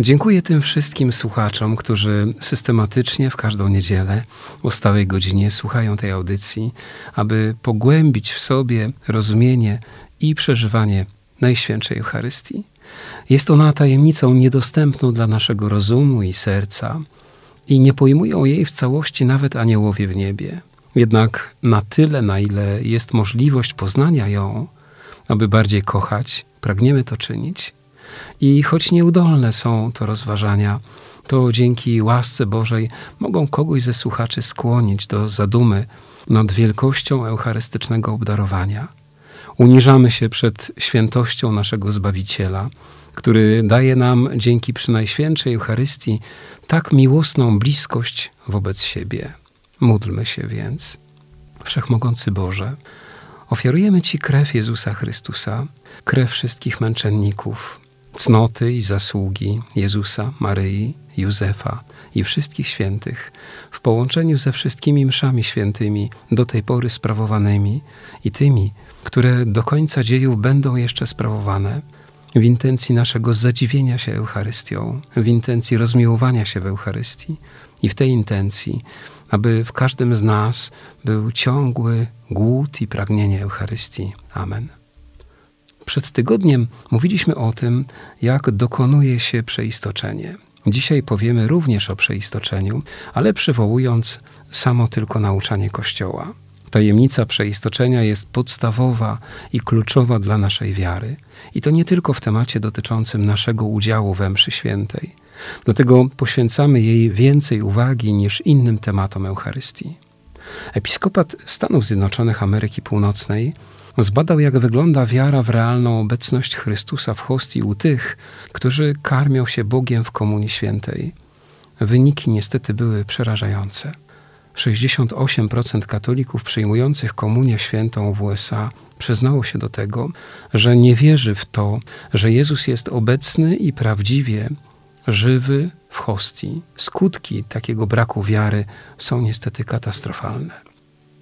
Dziękuję tym wszystkim słuchaczom, którzy systematycznie w każdą niedzielę o stałej godzinie słuchają tej audycji, aby pogłębić w sobie rozumienie i przeżywanie Najświętszej Eucharystii. Jest ona tajemnicą niedostępną dla naszego rozumu i serca i nie pojmują jej w całości nawet aniołowie w niebie. Jednak na tyle, na ile jest możliwość poznania ją, aby bardziej kochać, pragniemy to czynić. I choć nieudolne są to rozważania, to dzięki łasce Bożej mogą kogoś ze słuchaczy skłonić do zadumy nad wielkością eucharystycznego obdarowania. Uniżamy się przed świętością naszego Zbawiciela, który daje nam dzięki przynajświętszej Eucharystii tak miłosną bliskość wobec siebie. Módlmy się więc. Wszechmogący Boże, ofiarujemy Ci krew Jezusa Chrystusa, krew wszystkich męczenników, cnoty i zasługi Jezusa, Maryi, Józefa i wszystkich świętych w połączeniu ze wszystkimi mszami świętymi do tej pory sprawowanymi i tymi, które do końca dziejów będą jeszcze sprawowane, w intencji naszego zadziwienia się Eucharystią, w intencji rozmiłowania się w Eucharystii i w tej intencji, aby w każdym z nas był ciągły głód i pragnienie Eucharystii. Amen. Przed tygodniem mówiliśmy o tym, jak dokonuje się przeistoczenie. Dzisiaj powiemy również o przeistoczeniu, ale przywołując samo tylko nauczanie Kościoła. Tajemnica przeistoczenia jest podstawowa i kluczowa dla naszej wiary. I to nie tylko w temacie dotyczącym naszego udziału we mszy świętej. Dlatego poświęcamy jej więcej uwagi niż innym tematom Eucharystii. Episkopat Stanów Zjednoczonych Ameryki Północnej zbadał, jak wygląda wiara w realną obecność Chrystusa w hostii u tych, którzy karmią się Bogiem w Komunii Świętej. Wyniki niestety były przerażające. 68% katolików przyjmujących komunię świętą w USA przyznało się do tego, że nie wierzy w to, że Jezus jest obecny i prawdziwie żywy w hostii. Skutki takiego braku wiary są niestety katastrofalne.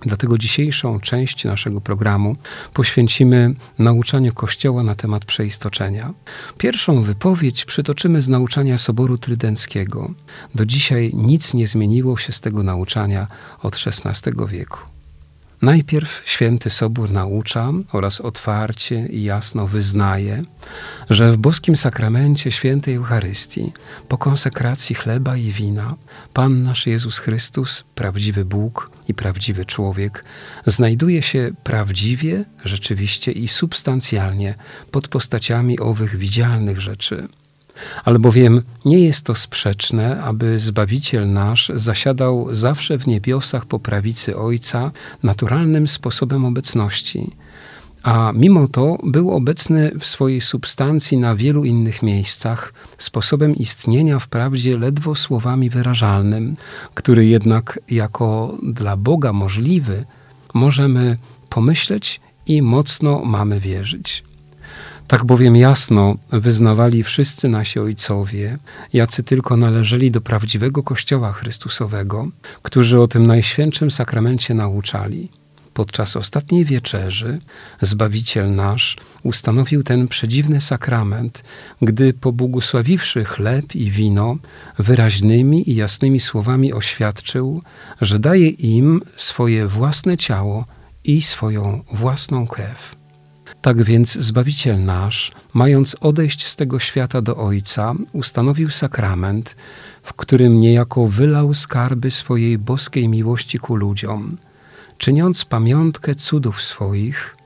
Dlatego dzisiejszą część naszego programu poświęcimy nauczaniu Kościoła na temat przeistoczenia. Pierwszą wypowiedź przytoczymy z nauczania Soboru Trydenckiego. Do dzisiaj nic nie zmieniło się z tego nauczania od XVI wieku. Najpierw święty Sobór naucza oraz otwarcie i jasno wyznaje, że w boskim sakramencie świętej Eucharystii, po konsekracji chleba i wina, Pan nasz Jezus Chrystus, prawdziwy Bóg i prawdziwy człowiek, znajduje się prawdziwie, rzeczywiście i substancjalnie pod postaciami owych widzialnych rzeczy – Albowiem nie jest to sprzeczne, aby Zbawiciel nasz zasiadał zawsze w niebiosach po prawicy Ojca naturalnym sposobem obecności, a mimo to był obecny w swojej substancji na wielu innych miejscach, sposobem istnienia wprawdzie ledwo słowami wyrażalnym, który jednak jako dla Boga możliwy możemy pomyśleć i mocno mamy wierzyć. Tak bowiem jasno wyznawali wszyscy nasi ojcowie, jacy tylko należeli do prawdziwego Kościoła Chrystusowego, którzy o tym najświętszym sakramencie nauczali. Podczas ostatniej wieczerzy Zbawiciel nasz ustanowił ten przedziwny sakrament, gdy pobłogosławiwszy chleb i wino, wyraźnymi i jasnymi słowami oświadczył, że daje im swoje własne ciało i swoją własną krew. Tak więc Zbawiciel nasz, mając odejść z tego świata do Ojca, ustanowił sakrament, w którym niejako wylał skarby swojej boskiej miłości ku ludziom. Czyniąc pamiątkę cudów swoich,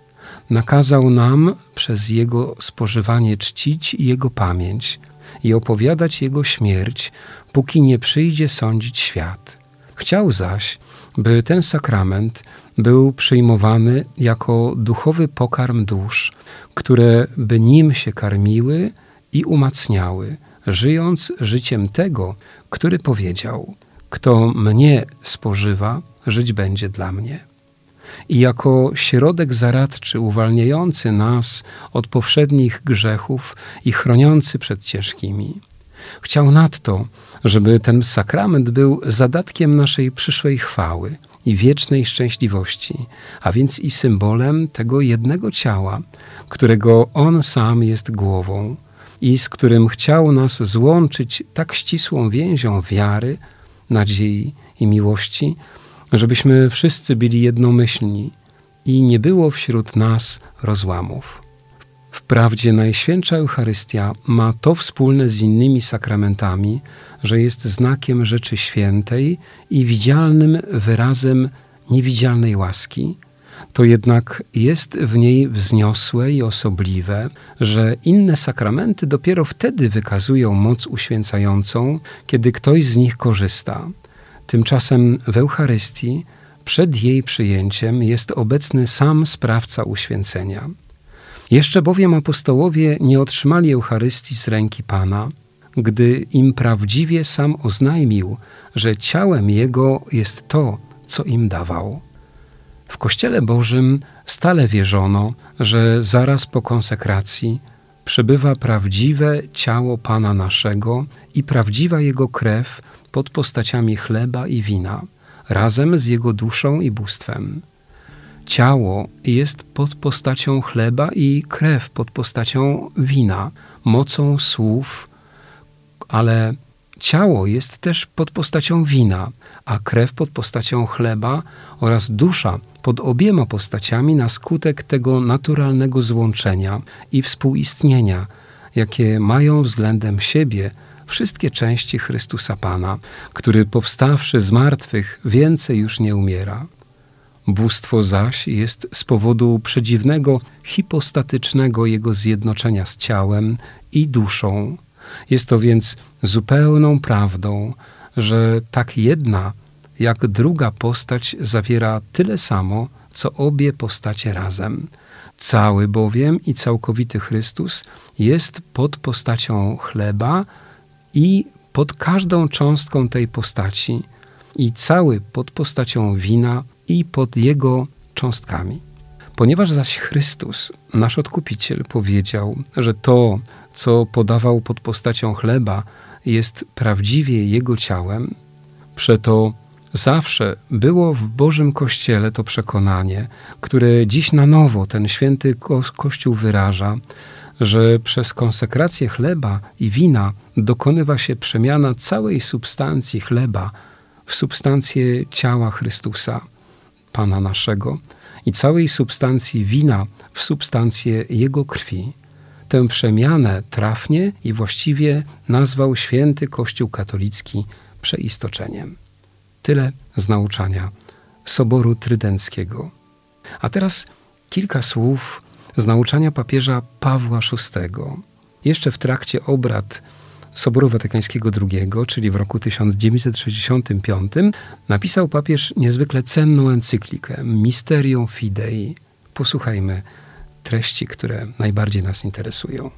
nakazał nam przez Jego spożywanie czcić Jego pamięć i opowiadać Jego śmierć, póki nie przyjdzie sądzić świat. Chciał zaś, by ten sakrament był przyjmowany jako duchowy pokarm dusz, które by nim się karmiły i umacniały, żyjąc życiem tego, który powiedział: Kto mnie spożywa, żyć będzie dla mnie. I jako środek zaradczy uwalniający nas od powszednich grzechów i chroniący przed ciężkimi. Chciał nadto, żeby ten sakrament był zadatkiem naszej przyszłej chwały i wiecznej szczęśliwości, a więc i symbolem tego jednego ciała, którego On sam jest głową i z którym chciał nas złączyć tak ścisłą więzią wiary, nadziei i miłości, żebyśmy wszyscy byli jednomyślni i nie było wśród nas rozłamów. Wprawdzie Najświętsza Eucharystia ma to wspólne z innymi sakramentami, że jest znakiem rzeczy świętej i widzialnym wyrazem niewidzialnej łaski, to jednak jest w niej wzniosłe i osobliwe, że inne sakramenty dopiero wtedy wykazują moc uświęcającą, kiedy ktoś z nich korzysta. Tymczasem w Eucharystii przed jej przyjęciem jest obecny sam sprawca uświęcenia. Jeszcze bowiem apostołowie nie otrzymali Eucharystii z ręki Pana, gdy im prawdziwie sam oznajmił, że ciałem Jego jest to, co im dawał. W Kościele Bożym stale wierzono, że zaraz po konsekracji przybywa prawdziwe ciało Pana naszego i prawdziwa Jego krew pod postaciami chleba i wina, razem z Jego duszą i bóstwem. Ciało jest pod postacią chleba i krew pod postacią wina, mocą słów, ale ciało jest też pod postacią wina, a krew pod postacią chleba oraz dusza pod obiema postaciami na skutek tego naturalnego złączenia i współistnienia, jakie mają względem siebie wszystkie części Chrystusa Pana, który powstawszy z martwych więcej już nie umiera. Bóstwo zaś jest z powodu przedziwnego, hipostatycznego jego zjednoczenia z ciałem i duszą. Jest to więc zupełną prawdą, że tak jedna jak druga postać zawiera tyle samo, co obie postacie razem. Cały bowiem i całkowity Chrystus jest pod postacią chleba i pod każdą cząstką tej postaci, i cały pod postacią wina i pod jego cząstkami. Ponieważ zaś Chrystus, nasz Odkupiciel, powiedział, że to, co podawał pod postacią chleba, jest prawdziwie Jego ciałem, przeto zawsze było w Bożym Kościele to przekonanie, które dziś na nowo ten święty Kościół wyraża, że przez konsekrację chleba i wina dokonywa się przemiana całej substancji chleba w substancję ciała Chrystusa, Pana naszego, i całej substancji wina w substancję Jego krwi. Tę przemianę trafnie i właściwie nazwał święty Kościół katolicki przeistoczeniem. Tyle z nauczania Soboru Trydenckiego. A teraz kilka słów z nauczania papieża Pawła VI. Jeszcze w trakcie obrad Soboru Watykańskiego II, czyli w roku 1965, napisał papież niezwykle cenną encyklikę Mysterium Fidei. Posłuchajmy treści, które najbardziej nas interesują.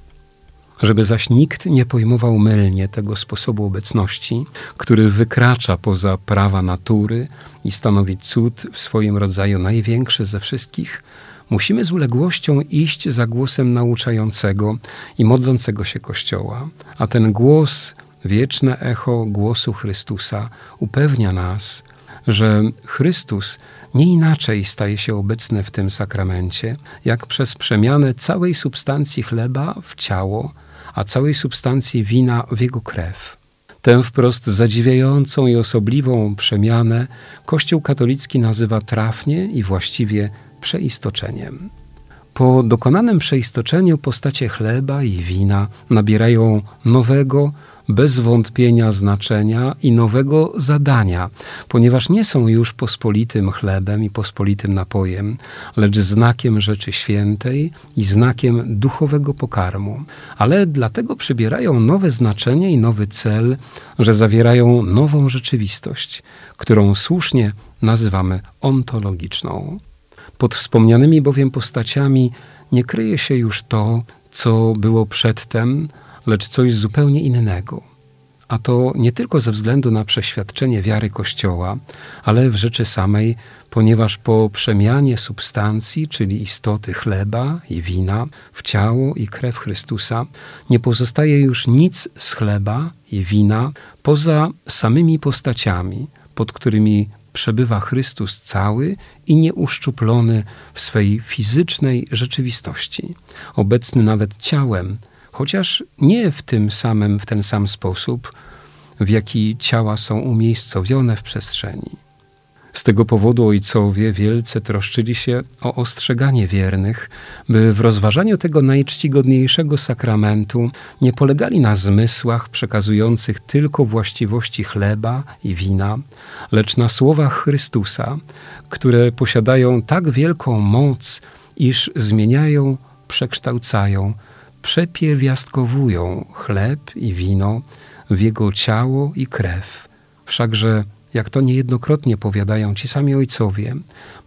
Żeby zaś nikt nie pojmował mylnie tego sposobu obecności, który wykracza poza prawa natury i stanowi cud w swoim rodzaju największy ze wszystkich, Musimy z uległością iść za głosem nauczającego i modlącego się Kościoła, a ten głos, wieczne echo głosu Chrystusa, upewnia nas, że Chrystus nie inaczej staje się obecny w tym sakramencie, jak przez przemianę całej substancji chleba w ciało, a całej substancji wina w jego krew. Tę wprost zadziwiającą i osobliwą przemianę Kościół katolicki nazywa trafnie i właściwie przeistoczeniem. Po dokonanym przeistoczeniu postacie chleba i wina nabierają nowego, bez wątpienia znaczenia i nowego zadania, ponieważ nie są już pospolitym chlebem i pospolitym napojem, lecz znakiem rzeczy świętej i znakiem duchowego pokarmu, ale dlatego przybierają nowe znaczenie i nowy cel, że zawierają nową rzeczywistość, którą słusznie nazywamy ontologiczną. Pod wspomnianymi bowiem postaciami nie kryje się już to, co było przedtem, lecz coś zupełnie innego. A to nie tylko ze względu na przeświadczenie wiary Kościoła, ale w rzeczy samej, ponieważ po przemianie substancji, czyli istoty chleba i wina, w ciało i krew Chrystusa, nie pozostaje już nic z chleba i wina poza samymi postaciami, pod którymi przebywa Chrystus cały i nieuszczuplony w swej fizycznej rzeczywistości, obecny nawet ciałem, chociaż nie w tym samym, w ten sam sposób, w jaki ciała są umiejscowione w przestrzeni. Z tego powodu ojcowie wielce troszczyli się o ostrzeganie wiernych, by w rozważaniu tego najczcigodniejszego sakramentu nie polegali na zmysłach przekazujących tylko właściwości chleba i wina, lecz na słowach Chrystusa, które posiadają tak wielką moc, iż zmieniają, przekształcają, przepierwiastkowują chleb i wino w jego ciało i krew. Wszakże jak to niejednokrotnie powiadają ci sami ojcowie,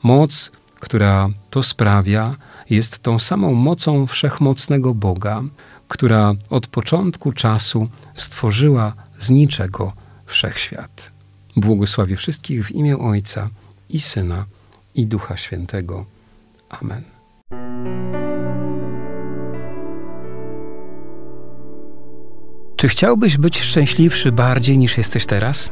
moc, która to sprawia, jest tą samą mocą wszechmocnego Boga, która od początku czasu stworzyła z niczego wszechświat. Błogosławię wszystkich w imię Ojca i Syna i Ducha Świętego. Amen. Czy chciałbyś być szczęśliwszy bardziej niż jesteś teraz?